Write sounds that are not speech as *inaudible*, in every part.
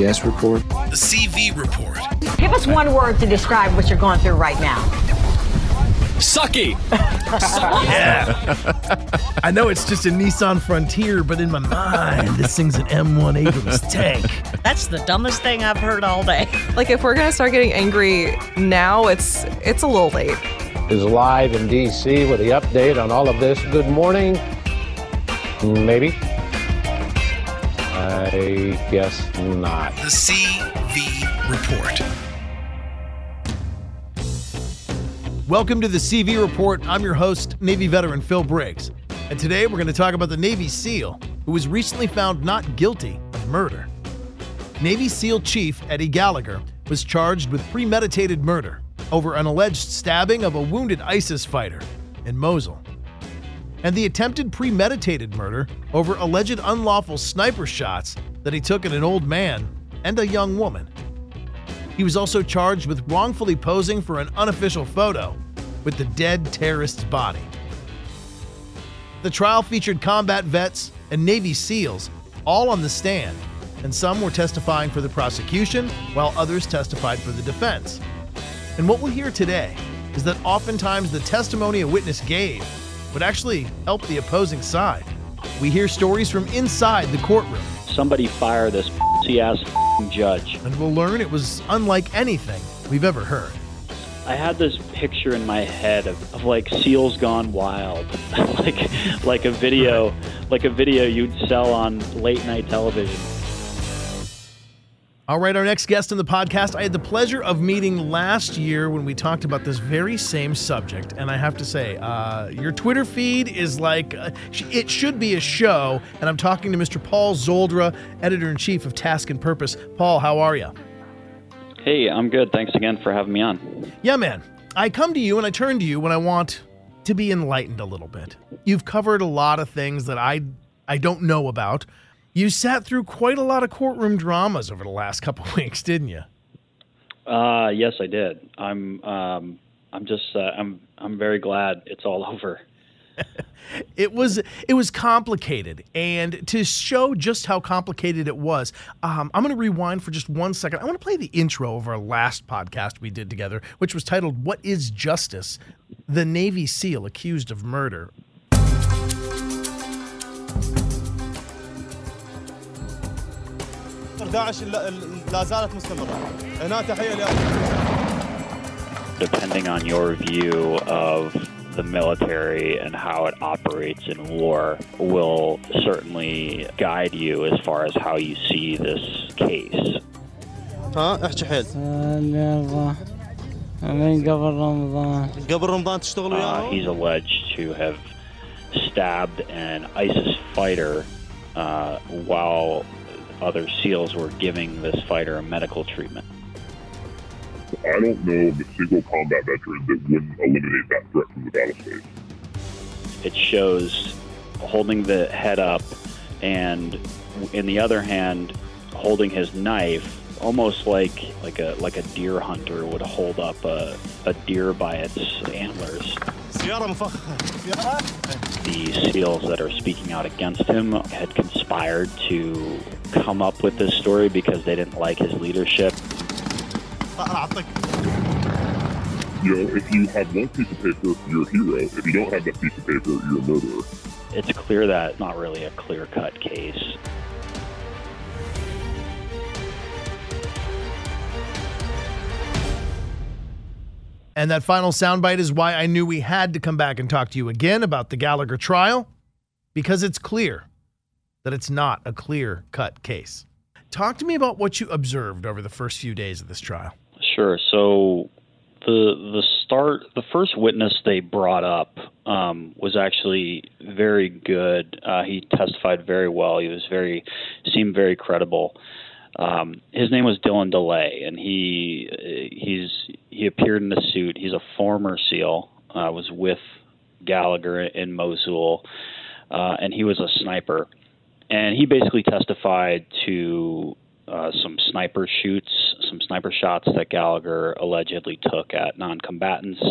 TPS report. The CV report. Give us one word to describe what you're going through right now. Sucky. *laughs* yeah. I know it's just a Nissan Frontier, but in my mind, this thing's an M1 Abrams tank. That's the dumbest thing I've heard all day. Like if we're gonna start getting angry now, it's it's a little late. Is live in DC with the update on all of this. Good morning. Maybe. I guess not. The CV report. Welcome to the CV Report. I'm your host, Navy veteran Phil Briggs. And today we're going to talk about the Navy SEAL who was recently found not guilty of murder. Navy SEAL Chief Eddie Gallagher was charged with premeditated murder over an alleged stabbing of a wounded ISIS fighter in Mosul, and the attempted premeditated murder over alleged unlawful sniper shots that he took at an old man and a young woman. He was also charged with wrongfully posing for an unofficial photo with the dead terrorist's body. The trial featured combat vets and Navy SEALs all on the stand, and some were testifying for the prosecution while others testified for the defense. And what we'll hear today is that oftentimes the testimony a witness gave would actually help the opposing side. We hear stories from inside the courtroom. Somebody fire this ass judge. And we'll learn it was unlike anything we've ever heard. I had this picture in my head of, of like seals gone wild, *laughs* like like a video, like a video you'd sell on late night television. All right, our next guest in the podcast, I had the pleasure of meeting last year when we talked about this very same subject. And I have to say, uh, your Twitter feed is like, uh, it should be a show. And I'm talking to Mr. Paul Szoldra, editor in chief of Task and Purpose. Paul, how are you? Hey, I'm good. Thanks again for having me on. Yeah, man. I come to you and I turn to you when I want to be enlightened a little bit. You've covered a lot of things that I I don't know about. You sat through quite a lot of courtroom dramas over the last *laughs* couple of weeks, didn't you? Uh, yes, I did. I'm um, I'm just uh, I'm I'm very glad it's all *laughs* over. *laughs* it was it was complicated, and to show just how complicated it was, um, I'm going to rewind for just one second. I want to play the intro of our last podcast we did together, which was titled "What Is Justice?" The Navy SEAL accused of murder. داعش لا زالت مستمرة هنا تحية Depending on your view of the military and how it operates in war will certainly guide you as far as how you see this case. ها احكي حيل من قبل رمضان قبل رمضان تشتغل Uh, he's alleged to have stabbed an ISIS fighter uh, while other SEALs were giving this fighter a medical treatment. I don't know of a single combat veteran that wouldn't eliminate that threat from the battle space. It shows holding the head up and in the other hand holding his knife almost like like a like a deer hunter would hold up a, a deer by its antlers. The SEALs that are speaking out against him had conspired to come up with this story because they didn't like his leadership. You know, if you have one piece of paper, you're a hero. If you don't have that piece of paper, you're a murderer. It's clear that it's not really a clear cut case. And that final soundbite is why I knew we had to come back and talk to you again about the Gallagher trial, because it's clear that it's not a clear cut case. Talk to me about what you observed over the first few days of this trial. Sure. So the the start the first witness they brought up um, was actually very good. Uh, he testified very well. He was very seemed very credible. Um, his name was Dylan DeLay, and he he's he appeared in the suit. He's a former SEAL. Uh, was with Gallagher in Mosul, uh, and he was a sniper. And he basically testified to uh, some sniper shoots, some sniper shots that Gallagher allegedly took at non-combatants,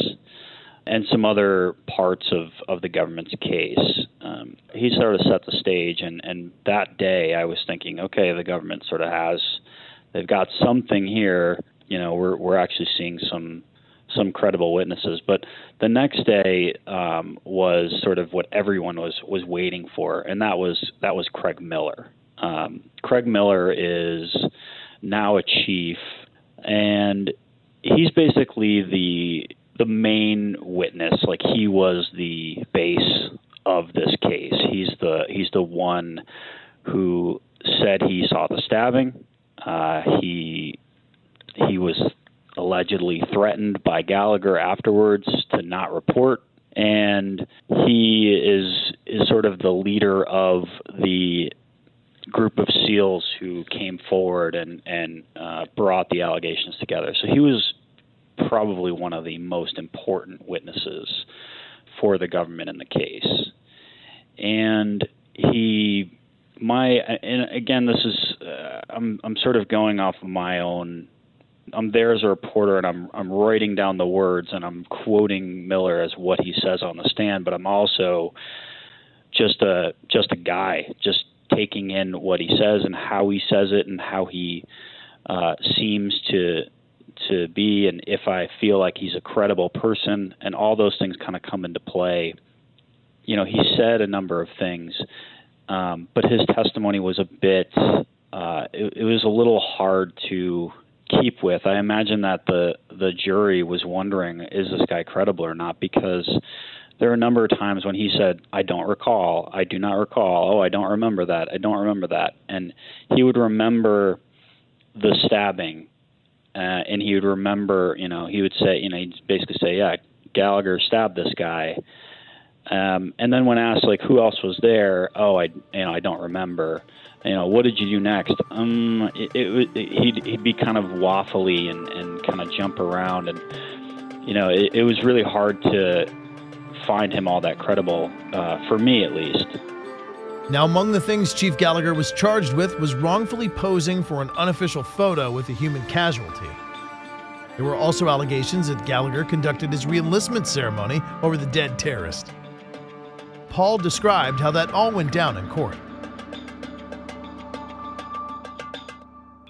and some other parts of, of the government's case. Um, he sort of set the stage, and, and that day I was thinking, okay, the government sort of has, they've got something here. You know, we're we're actually seeing some some credible witnesses. But the next day um, was sort of what everyone was was waiting for, and that was that was Craig Miller. Um, Craig Miller is now a chief, and he's basically the the main witness. Like he was the base of this case. He's the he's the one who said he saw the stabbing. Uh, he he was allegedly threatened by Gallagher afterwards to not report and he is is sort of the leader of the group of SEALs who came forward and and uh, brought the allegations together. So he was probably one of the most important witnesses for the government in the case, and he my and again this is uh, I'm I'm sort of going off of my own I'm there as a reporter and I'm I'm writing down the words and I'm quoting Miller as what he says on the stand, but I'm also just a just a guy, just taking in what he says and how he says it and how he uh, seems to to be and if I feel like he's a credible person and all those things kind of come into play. You know, he said a number of things, um, but his testimony was a bit. Uh, it, it was a little hard to keep with. I imagine that the the jury was wondering, is this guy credible or not? Because there are a number of times when he said, "I don't recall. I do not recall. Oh, I don't remember that. I don't remember that." And he would remember the stabbing, uh, and he would remember. You know, he would say, you know, he'd basically say, "Yeah, Gallagher stabbed this guy." Um, and then when asked like who else was there, oh, I you know I don't remember you know, what did you do next? Um, it, it, it, he'd, he'd be kind of waffly and, and kind of jump around. And, you know, it, it was really hard to find him all that credible, uh, for me at least. Now, among the things Chief Gallagher was charged with was wrongfully posing for an unofficial photo with a human casualty. There were also allegations that Gallagher conducted his reenlistment ceremony over the dead terrorist. Paul described how that all went down in court.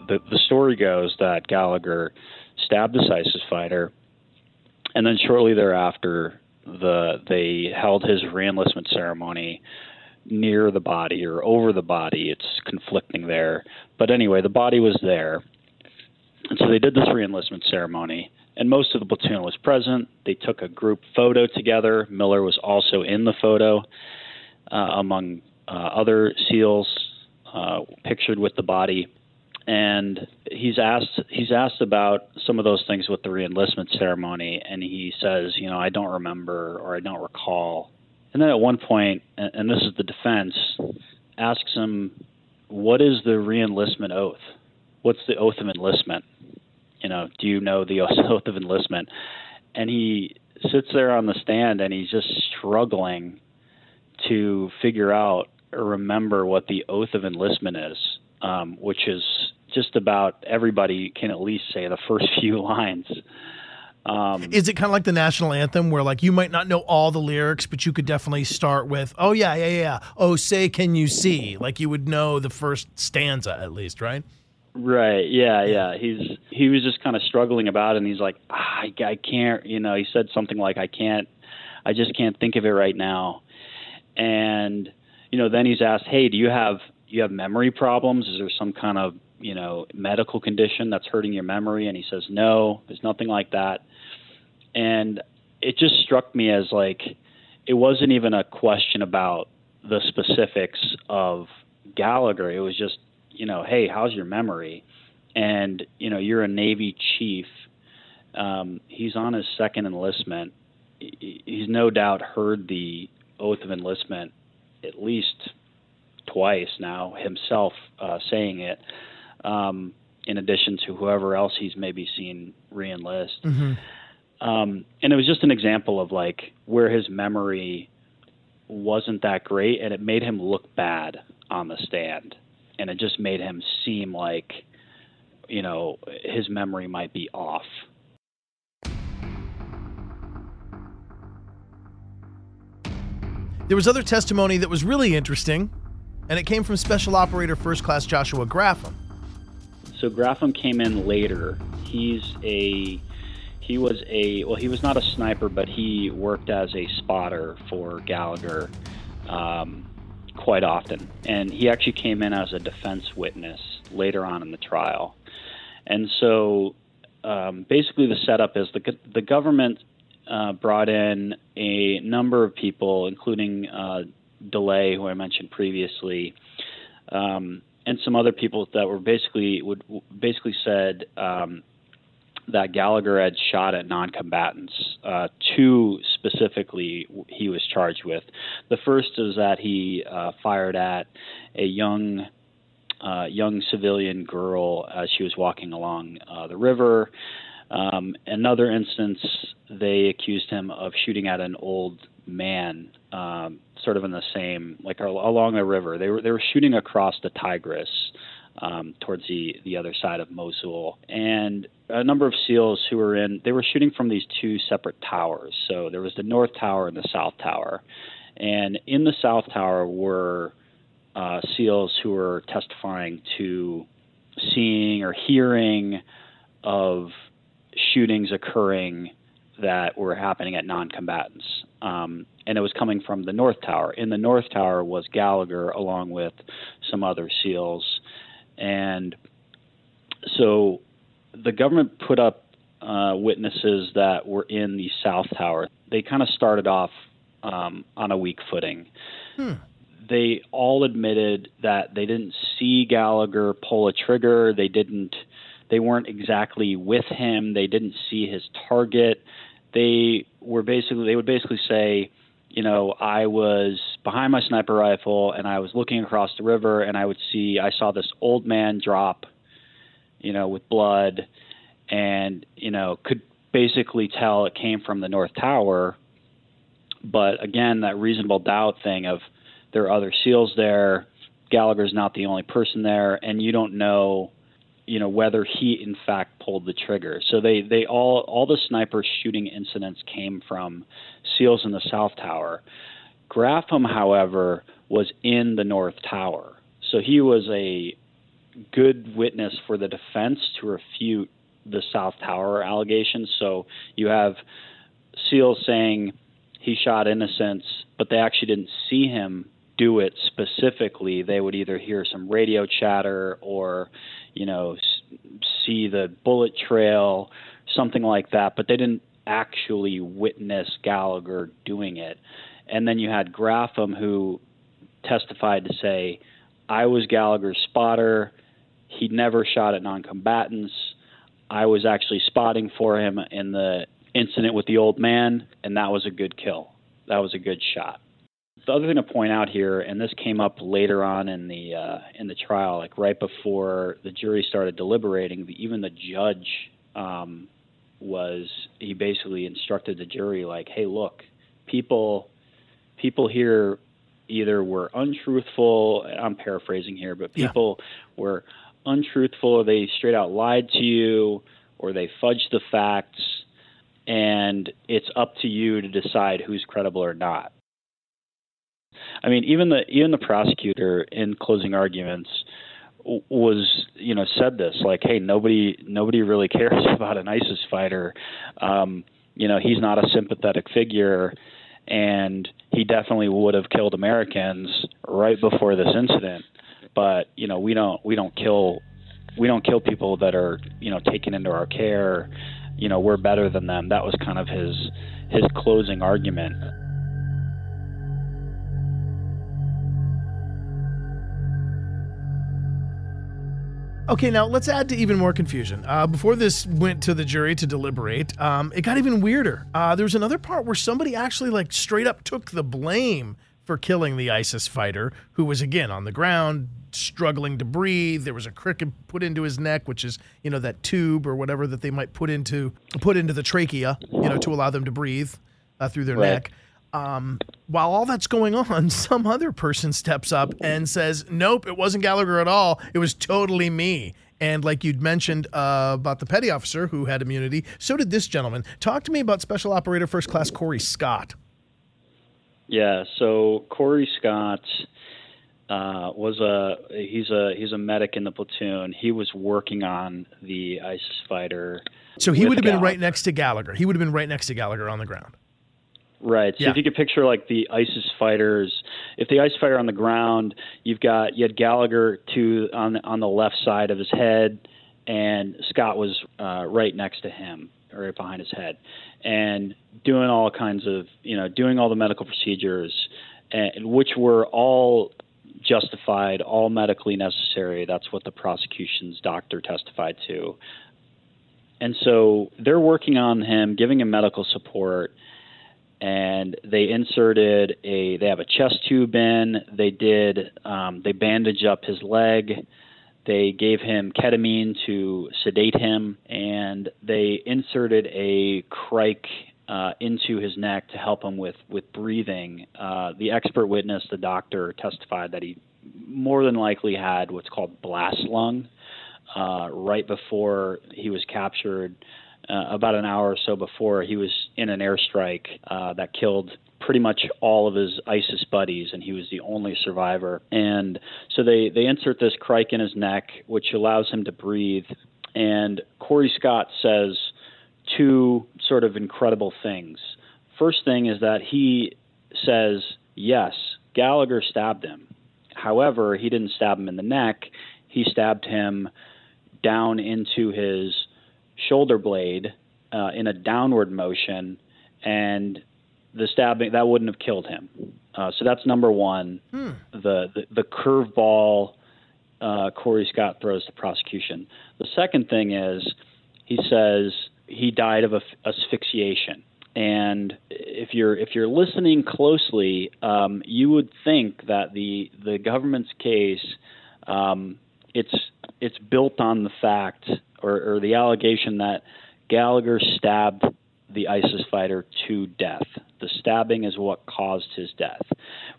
the the story goes that Gallagher stabbed this ISIS fighter, and then shortly thereafter, the they held his reenlistment ceremony near the body or over the body. It's conflicting there, but anyway, the body was there, and so they did this reenlistment ceremony. And most of the platoon was present. They took a group photo together. Miller was also in the photo, uh, among uh, other SEALs uh, pictured with the body and he's asked he's asked about some of those things with the reenlistment ceremony, and he says, you know, I don't remember or I don't recall. And then at one point, and this is the defense, asks him, what is the reenlistment oath? What's the oath of enlistment? You know, do you know the *laughs* oath of enlistment? And he sits there on the stand and he's just struggling to figure out or remember what the oath of enlistment is, um, which is just about everybody can at least say the *laughs* first few lines. Um, Is it kind of like the national anthem where like you might not know all the lyrics, but you could definitely start with, "Oh yeah, yeah, yeah. Oh, say can you see?" Like you would know the first stanza at least, right? Right. Yeah. Yeah. He's he was just kind of struggling about it, and he's like, ah, I, I can't. You know, he said something like, "I can't. I just can't think of it right now." And you know, then he's asked, "Hey, do you have you have memory problems? Is there some kind of you know medical condition that's hurting your memory and he says no there's nothing like that and it just struck me as like it wasn't even a question about the specifics of Gallagher it was just you know, hey, how's your memory? And you know, you're a Navy chief. Um, he's on his second enlistment. He's no doubt heard the oath of enlistment at least twice now himself uh, saying it. Um, in addition to whoever else he's maybe seen reenlist. Mm-hmm. Um, and it was just an example of like where his memory wasn't that great, and it made him look bad on the stand, and it just made him seem like, you know, his memory might be off. There was other testimony that was really interesting, and it came from Special Operator First Class Joshua Graffam. So Graffam came in later. He's a he was a well he was not a sniper, but he worked as a spotter for Gallagher um, quite often, and he actually came in as a defense witness later on in the trial. And so um, basically, the setup is the the government uh, brought in a number of people, including uh, DeLay, who I mentioned previously. Um, and some other people that were basically would basically said um, that Gallagher had shot at non-combatants. Uh, two specifically, he was charged with. The first is that he uh, fired at a young uh, young civilian girl as she was walking along uh, the river. Um, another instance, they accused him of shooting at an old man um, sort of in the same like along the river. They were they were shooting across the Tigris um, towards the the other side of Mosul, and a number of SEALs who were in they were shooting from these two separate towers. So there was the North Tower and the South Tower, and in the South Tower were uh, SEALs who were testifying to seeing or hearing of shootings occurring that were happening at non-combatants. Um, and it was coming from the North Tower. In the North Tower was Gallagher along with some other SEALs. And so the government put up uh, witnesses that were in the South Tower. They kind of started off um, on a weak footing. Hmm. They all admitted that they didn't see Gallagher pull a trigger. They didn't. They weren't exactly with him. They didn't see his target they were basically they would basically say, you know, I was behind my sniper rifle and I was looking across the river and I would see I saw this old man drop, you know, with blood and, you know, could basically tell it came from the North Tower. But again, that reasonable doubt thing of there are other SEALs there, Gallagher's not the only person there, and you don't know you know whether he in fact pulled the trigger. So they they all all the sniper shooting incidents came from SEALs in the South Tower. Graffam, however, was in the North Tower, so he was a good witness for the defense to refute the South Tower allegations. So you have SEALs saying he shot innocents, but they actually didn't see him do it specifically. They would either hear some radio chatter or you know, see the bullet trail, something like that, but they didn't actually witness Gallagher doing it. And then you had Graffam who testified to say, I was Gallagher's spotter. He never shot at non-combatants. I was actually spotting for him in the incident with the old man, and that was a good kill. That was a good shot the other thing to point out here, and this came up later on in the uh, in the trial, like right before the jury started deliberating, even the judge um, was he basically instructed the jury like, "Hey, look, people people here either were untruthful. I'm paraphrasing here, but people yeah. were untruthful, or they straight out lied to you, or they fudged the facts." And it's up to you to decide who's credible or not I mean, even the even the prosecutor in closing arguments was you know said this like hey nobody nobody really *laughs* cares about an ISIS fighter um you know he's not a sympathetic figure and he definitely would have killed Americans right before this incident. But you know we don't we don't kill we don't kill people that are you know taken into our care. You know we're better than them. That was kind of his his closing argument Okay, now let's add to even more confusion. Uh, before this went to the jury to deliberate, um, it got even weirder. Uh, there was another part where somebody actually, like, straight up took the blame for killing the ISIS fighter, who was again on the ground, struggling to breathe. There was a cricket put into his neck, which is you know that tube or whatever that they might put into put into the trachea, you know, to allow them to breathe uh, through their Right. neck. Um, while all that's going on, *laughs* some other person steps up and says, "Nope, it wasn't Gallagher at all. It was totally me." And like you'd mentioned uh, about the petty officer who had immunity, so did this gentleman. Talk to me about Special Operator First Class Corey Scott. Yeah, so Corey Scott uh, was a he's a he's a medic in the platoon. He was working on the ISIS fighter. So he would have been Gallagher. right next to Gallagher. He would have been right next to Gallagher on the ground. Right. So Yeah. if you could picture like the ISIS fighters, if the ISIS fighter on the ground, you've got you had Gallagher to on the, on the left side of his head, and Scott was uh, right next to him, right behind his head, and doing all kinds of you know doing all the medical procedures, and, which were all justified, all medically necessary. That's what the prosecution's doctor testified to. And so they're working on him, giving him medical support and they inserted a they have a chest tube in. They did um, they bandaged up his leg. They gave him ketamine to sedate him and they inserted a crike uh, into his neck to help him with with breathing. Uh, the expert witness the doctor testified that he more than likely had what's called blast lung uh, right before he was captured uh, about an hour or so before he was in an airstrike uh, that killed pretty much all of his ISIS buddies, and he was the only survivor. And so they, they insert this crike in his neck, which allows him to breathe. And Corey Scott says two sort of incredible things. First thing is that he says, yes, Gallagher stabbed him. However, he didn't stab him in the neck, he stabbed him down into his shoulder blade uh, in a downward motion, and the stabbing that wouldn't have killed him. Uh, so that's number one. Hmm. The the, the curveball uh, Corey Scott throws to prosecution. The second thing is he says he died of asphyxiation. And if you're if you're listening closely, um, you would think that the the government's case um, it's it's built on the fact or, or the allegation that Gallagher stabbed the ISIS fighter to death. The stabbing is what caused his death.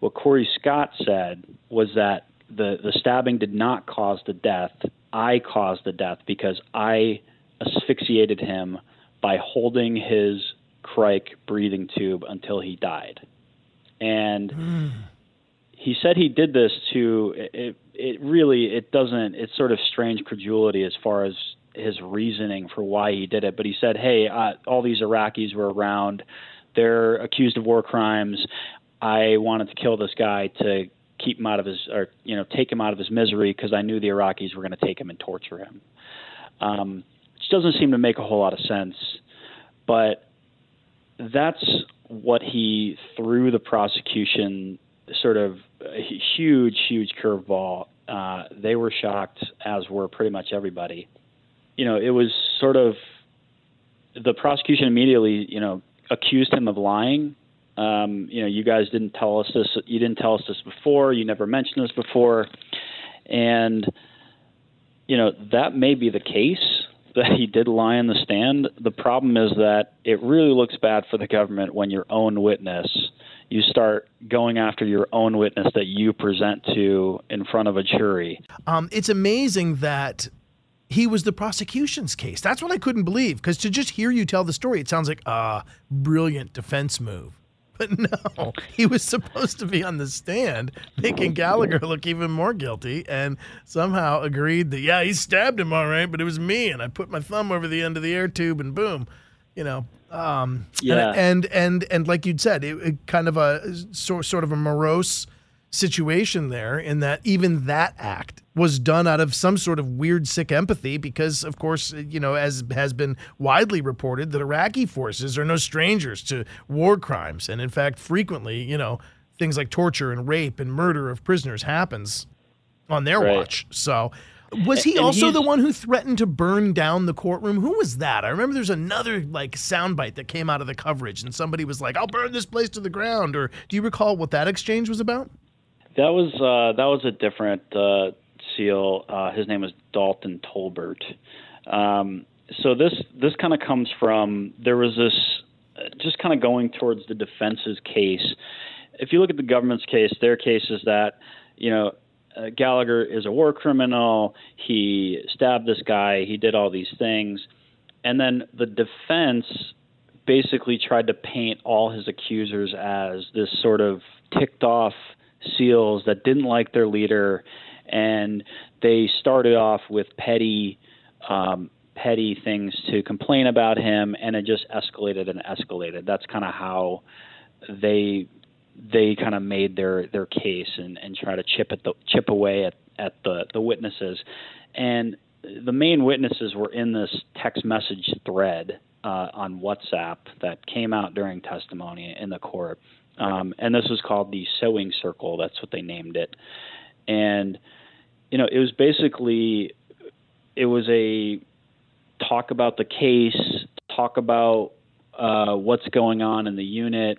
What Corey Scott said was that the, the stabbing did not cause the death. I caused the death because I asphyxiated him by holding his crike breathing tube until he died. And hmm. he said he did this to it, it really it doesn't it's sort of strange credulity as far as his reasoning for why he did it but he said hey uh, all these iraqis were around they're accused of war crimes i wanted to kill this guy to keep him out of his or you know take him out of his misery because i knew the iraqis were going to take him and torture him um, which doesn't seem to make a whole lot of sense but that's what he threw the prosecution sort of a huge, huge curveball. Uh, they were shocked, as were pretty much everybody. You know, it was sort of the prosecution immediately, you know, accused him of lying. Um, you know, you guys didn't tell us this. You didn't tell us this before. You never mentioned this before, and you know that may be the case *laughs* that he did lie on the stand. The problem is that it really looks bad for the government when your own witness you start going after your own witness that you present to in front of a jury. Um, it's amazing that he was the prosecution's case. That's what I couldn't believe because to just hear you tell the story, it sounds like a brilliant defense move. *laughs* But no, he was supposed to be on the stand making Gallagher look even more guilty and somehow agreed that, yeah, he stabbed him all right, but it was me. And I put my thumb over the end of the air tube and boom, you know. Um, Yeah. And, and, and, and like you'd said, it, it kind of a sort, sort of a morose situation there in that even that act was done out of some sort of weird sick empathy because of course you know as has been widely reported that Iraqi forces are no strangers to war crimes and in fact frequently you know things like torture and rape and murder of prisoners happens on their Right. watch so Was he And also the one who threatened to burn down the courtroom? Who was that? I remember there's another like soundbite that came out of the coverage, and somebody was like, "I'll burn this place to the ground." Or do you recall what that exchange was about? That was uh, that was a different uh, SEAL. Uh, his name was Dalton Tolbert. Um, so this this kind of comes from there was this just kind of going towards the defense's case. If you look at the government's case, their case is that you know uh, Gallagher is a war criminal. He stabbed this guy. He did all these things, and then the defense basically tried to paint all his accusers as this sort of ticked off SEALs that didn't like their leader, and they started off with petty. Um, petty things to complain about him and it just escalated and escalated that's kind of how they they kind of made their their case and and try to chip at the chip away at at the the witnesses and the main witnesses were in this text message thread uh, on WhatsApp that came out during testimony in the court um, and this was called the sewing circle. That's what they named it. And you know it was basically it was a talk about the case, talk about uh, what's going on in the unit,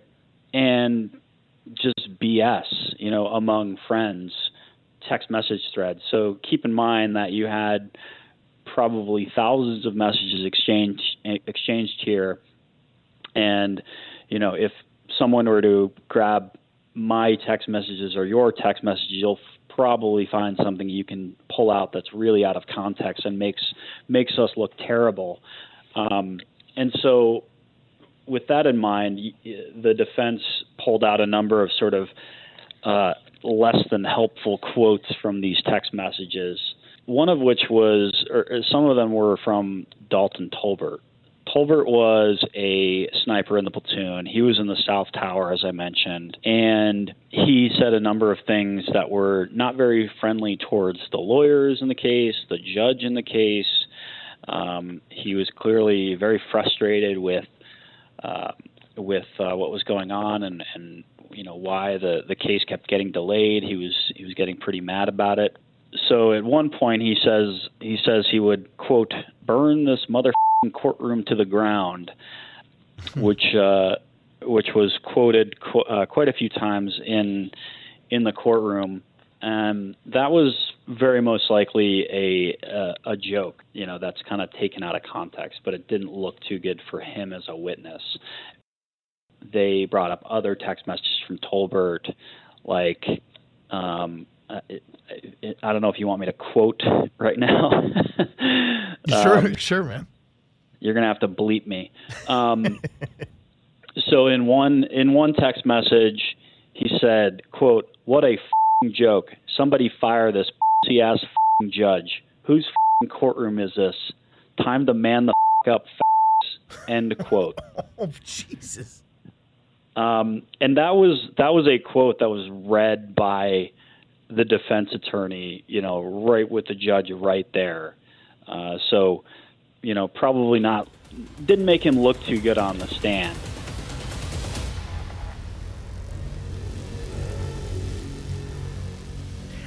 and just BS, you know, among friends, text message threads. So keep in mind that you had probably thousands of messages exchanged exchanged here, and you know, if someone were to grab my text messages or your text messages, you'll probably find something you can pull out that's really out of context and makes makes us look terrible. Um, and so, with that in mind, the defense pulled out a number of sort of uh, less than helpful quotes from these text messages. One of which was, or some of them were from Dalton Tolbert. Tolbert was a sniper in the platoon. He was in the South Tower, as I mentioned, and he said a number of things that were not very friendly towards the lawyers in the case, the judge in the case. Um, he was clearly very frustrated with uh, with uh, what was going on and, and you know why the, the case kept getting delayed. He was he was getting pretty mad about it. So at one point he says he says he would quote burn this mother courtroom to the ground, which uh, which was quoted qu- uh, quite a few times in in the courtroom. And that was very most likely a a, a joke, you know, that's kind of taken out of context, but it didn't look too good for him as a witness. They brought up other text messages from Tolbert, like um, uh, I don't know if you want me to quote *laughs* right now. Sure, Um, sure, man. You're gonna have to bleep me. Um, *laughs* so in one in one text message, he said, "quote What a fing joke! Somebody fire this pussy ass fing judge. Whose fing courtroom is this? Time to man the up." End quote. *laughs* Oh Jesus! Um, and that was that was a quote that was read by the defense attorney, you know, right with the judge right there. Uh, so, you know, probably not didn't make him look too good on the stand.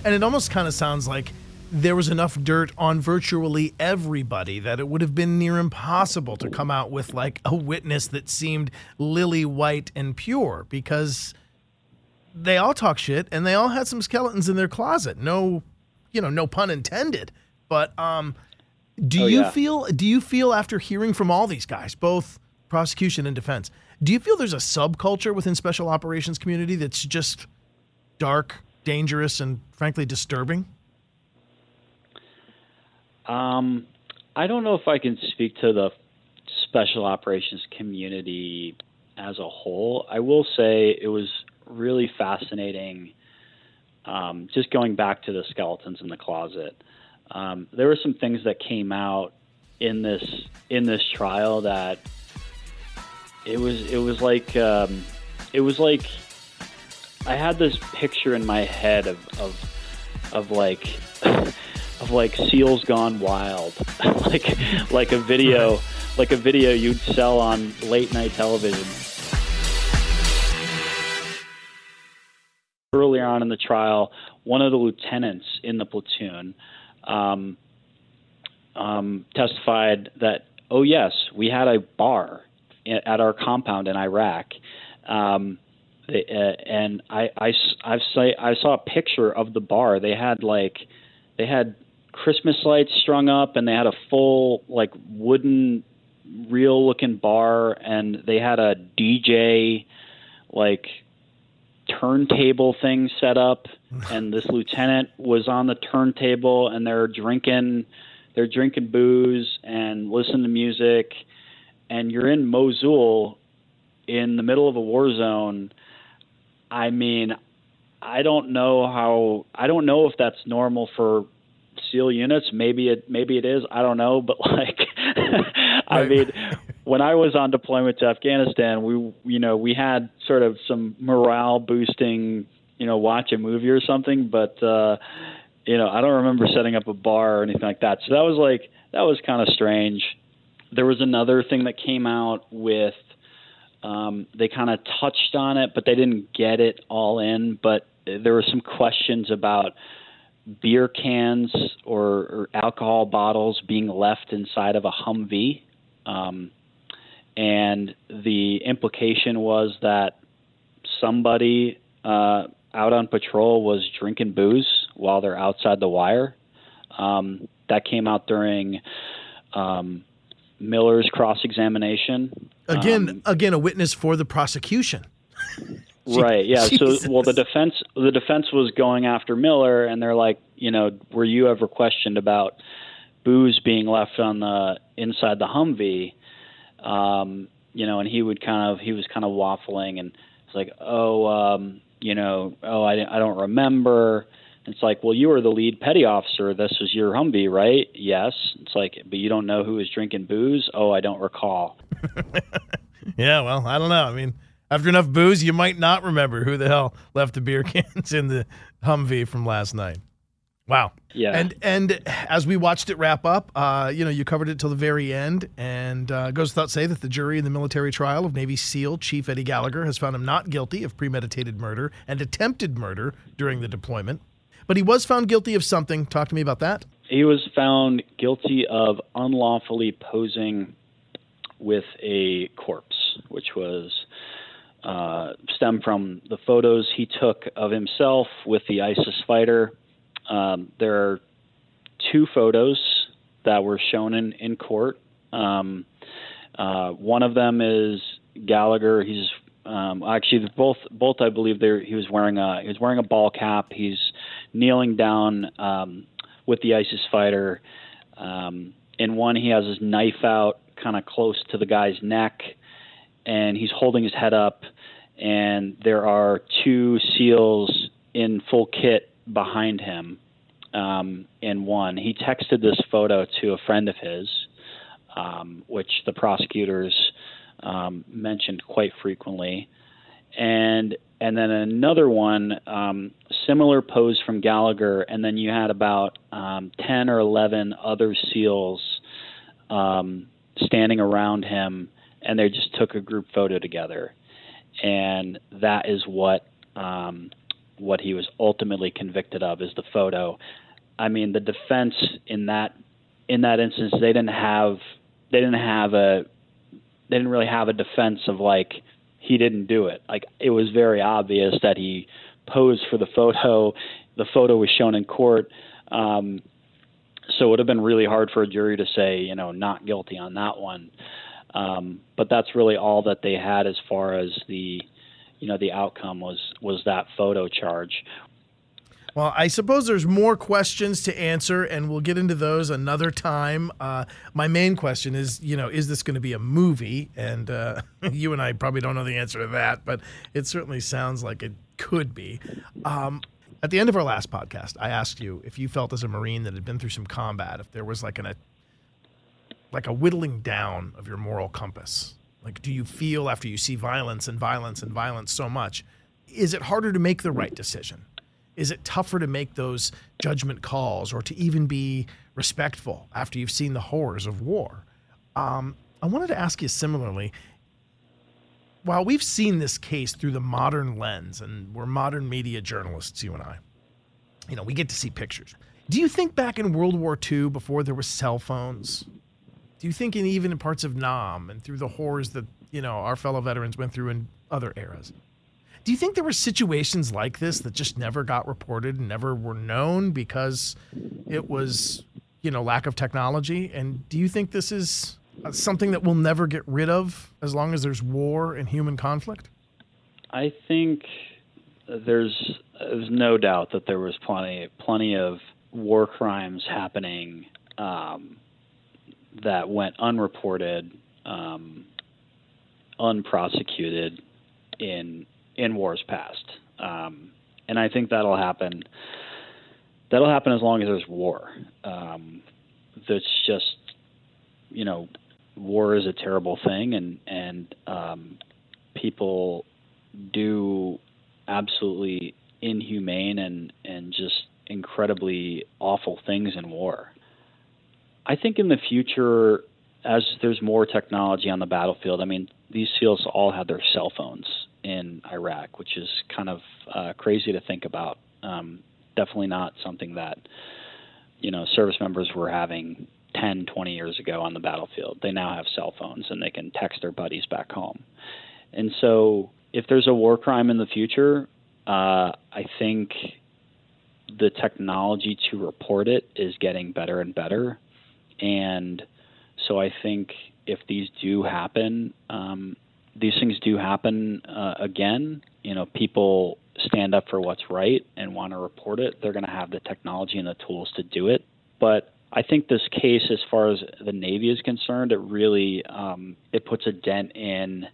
And it almost kind of sounds like there was enough dirt on virtually everybody that it would have been near impossible to come out with like a witness that seemed lily white and pure because they all talk shit and they all had some skeletons in their closet. No, you know, no pun intended. But um do Oh, you yeah. feel do you feel after hearing from all these guys, both prosecution and defense, do you feel there's a subculture within special operations community that's just dark, dangerous, and frankly disturbing? Um, I don't know if I can speak to the special operations community as a whole. I will say it was really fascinating. Um, just going back to the skeletons in the closet, um, there were some things that came out in this in this trial that it was it was like um, it was like I had this picture in my head of of of like *laughs* of like seals gone wild, *laughs* like like a video like a video you'd sell on late night television. Earlier on in the trial, one of the lieutenants in the platoon um, um, testified that, oh yes, we had a bar at our compound in Iraq. Um, they, uh, and I, I, I've say, I saw a picture of the bar. They had like, they had Christmas lights strung up, and they had a full like wooden, real looking bar, and they had a DJ, like turntable thing set up, and this lieutenant was on the turntable, and they're drinking, they're drinking booze and listening to music, and you're in Mosul, in the middle of a war zone. I mean, I don't know how. I don't know if that's normal for SEAL units. Maybe it maybe it is. I don't know, but like *laughs* I mean, when I was on deployment to Afghanistan, we you know we had sort of some morale boosting, you know, watch a movie or something, but uh, you know I don't remember setting up a bar or anything like that. So that was like that was kind of strange. There was another thing that came out with. Um, they kind of touched on it, but they didn't get it all in. But there were some questions about beer cans or, or alcohol bottles being left inside of a Humvee. Um, and the implication was that somebody uh, out on patrol was drinking booze while they're outside the wire. Um, that came out during um, Miller's cross examination. Again, Um, again, a witness for the prosecution. *laughs* right yeah Jesus. so well the defense the defense was going after miller and they're like you know were you ever questioned about booze being left on the inside the humvee um you know and he would kind of he was kind of waffling and it's like oh um you know oh i, I don't remember. It's like well you were the lead petty officer. This was your humvee right? Yes. It's like but you don't know who was drinking booze? Oh i don't recall. *laughs* Yeah, well, I don't know. I mean, after enough booze, you might not remember who the hell left the beer *laughs* cans in the Humvee from last night. Wow. Yeah. And and as we watched it wrap up, uh, you know, you covered it till the very end, and uh, goes without say that the jury in the military trial of Navy SEAL Chief Eddie Gallagher has found him not guilty of premeditated murder and attempted murder during the deployment, but he was found guilty of something. Talk to me about that. He was found guilty of unlawfully posing with a corpse, which was uh, stemmed from the photos he took of himself with the ISIS fighter. Um, there are two photos that were shown in in court. Um, uh, one of them is Gallagher. He's um, actually both both I believe they he was wearing a he was wearing a ball cap. He's kneeling down um, with the ISIS fighter. Um, in one, he has his knife out, kind of close to the guy's neck, and he's holding his head up. And there are two SEALs in full kit behind him. Um, in one, he texted this photo to a friend of his, um, which the prosecutors um, mentioned quite frequently, and and then another one, um, similar pose from Gallagher, and then you had about um, ten or eleven other SEALs um, standing around him, and they just took a group photo together, and that is what um, what he was ultimately convicted of is the photo. I mean, the defense in that in that instance, they didn't have they didn't have a they didn't really have a defense of like he didn't do it. Like it was very obvious that he posed for the photo. The photo was shown in court. Um, so it would have been really hard for a jury to say, you know, not guilty on that one. Um, but that's really all that they had as far as the, you know, the outcome was was that photo charge. Well, I suppose there's more questions to answer, and we'll get into those another time. Uh, my main question is, you know, is this going to be a movie? And uh, *laughs* you and I probably don't know the answer to that, but it certainly sounds like it could be. Um, at the end of our last podcast, I asked you if you felt as a Marine that had been through some combat, if there was like an a like a whittling down of your moral compass. Like, do you feel after you see violence and violence and violence so much, is it harder to make the right decision? Is it tougher to make those judgment calls or to even be respectful after you've seen the horrors of war? Um, I wanted to ask you similarly. While we've seen this case through the modern lens, and we're modern media journalists, you and I, you know, we get to see pictures. Do you think back in World War II, before there were cell phones, do you think in even in parts of Nam and through the horrors that you know our fellow veterans went through in other eras, do you think there were situations like this that just never got reported and never were known because it was you know lack of technology? And do you think this is uh, something that we'll never get rid of as long as there's war and human conflict? I think there's there's no doubt that there was plenty plenty of war crimes happening um, that went unreported, um, unprosecuted in in wars past, um, and I think that'll happen. That'll happen as long as there's war. Um, that's just, you know, war is a terrible thing, and and um, people do absolutely inhumane and and just incredibly awful things in war. I think in the future, as there's more technology on the battlefield, I mean, these SEALs all had their cell phones in Iraq, which is kind of uh, crazy to think about. Um, definitely not something that, you know, service members were having 10, 20 years ago on the battlefield. They now have cell phones and they can text their buddies back home. And so if there's a war crime in the future, uh, I think the technology to report it is getting better and better. And so I think if these do happen, um, these things do happen uh, again. You know, people stand up for what's right and want to report it. They're going to have the technology and the tools to do it. But I think this case, as far as the Navy is concerned, it really um, it puts a dent in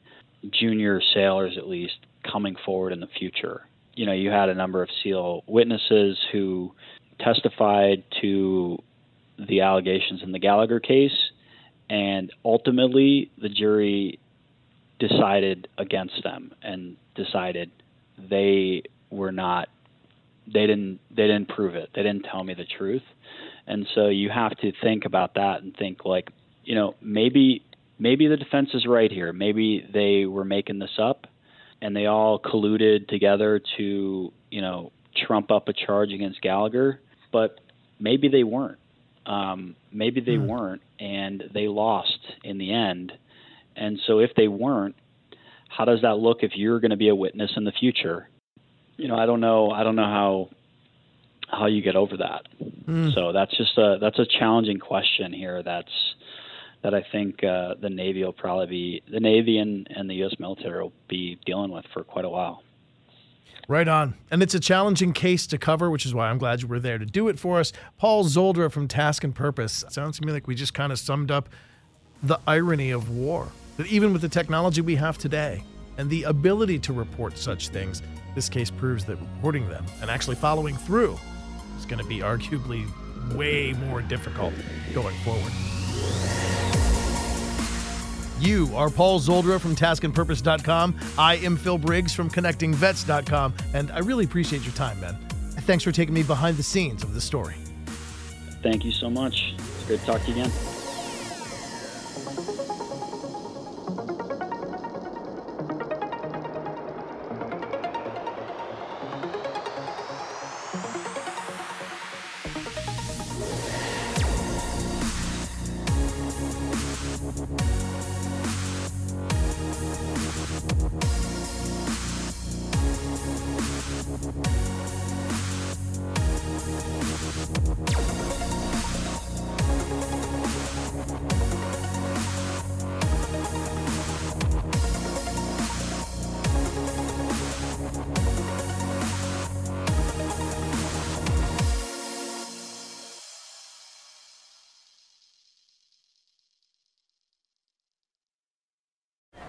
junior sailors, at least, coming forward in the future you know, you had a number of SEAL witnesses who testified to the allegations in the Gallagher case, and ultimately the jury decided against them and decided they were not they didn't they didn't prove it. They didn't tell me the truth. And so you have to think about that and think like you know maybe maybe the defense is right here. Maybe they were making this up and they all colluded together to, you know, trump up a charge against Gallagher, but maybe they weren't. Um, maybe they mm. weren't, and they lost in the end. And so, if they weren't, how does that look if you're going to be a witness in the future? You know, I don't know. I don't know how how you get over that. Mm. So that's just a that's a challenging question here. That's that I think uh, the Navy will probably be the Navy and, and the U.S. military will be dealing with for quite a while. Right on. And it's a challenging case to cover, which is why I'm glad you were there to do it for us. Paul Szoldra from Task and Purpose. Sounds to me like we just kind of summed up the irony of war. That even with the technology we have today and the ability to report such things, this case proves that reporting them and actually following through is going to be arguably way more difficult going forward. You are Paul Szoldra from taskandpurpose.com. I am Phil Briggs from connectingvets.com, and I really appreciate your time, man. Thanks for taking me behind the scenes of the story. Thank you so much. It's great to talk to you again.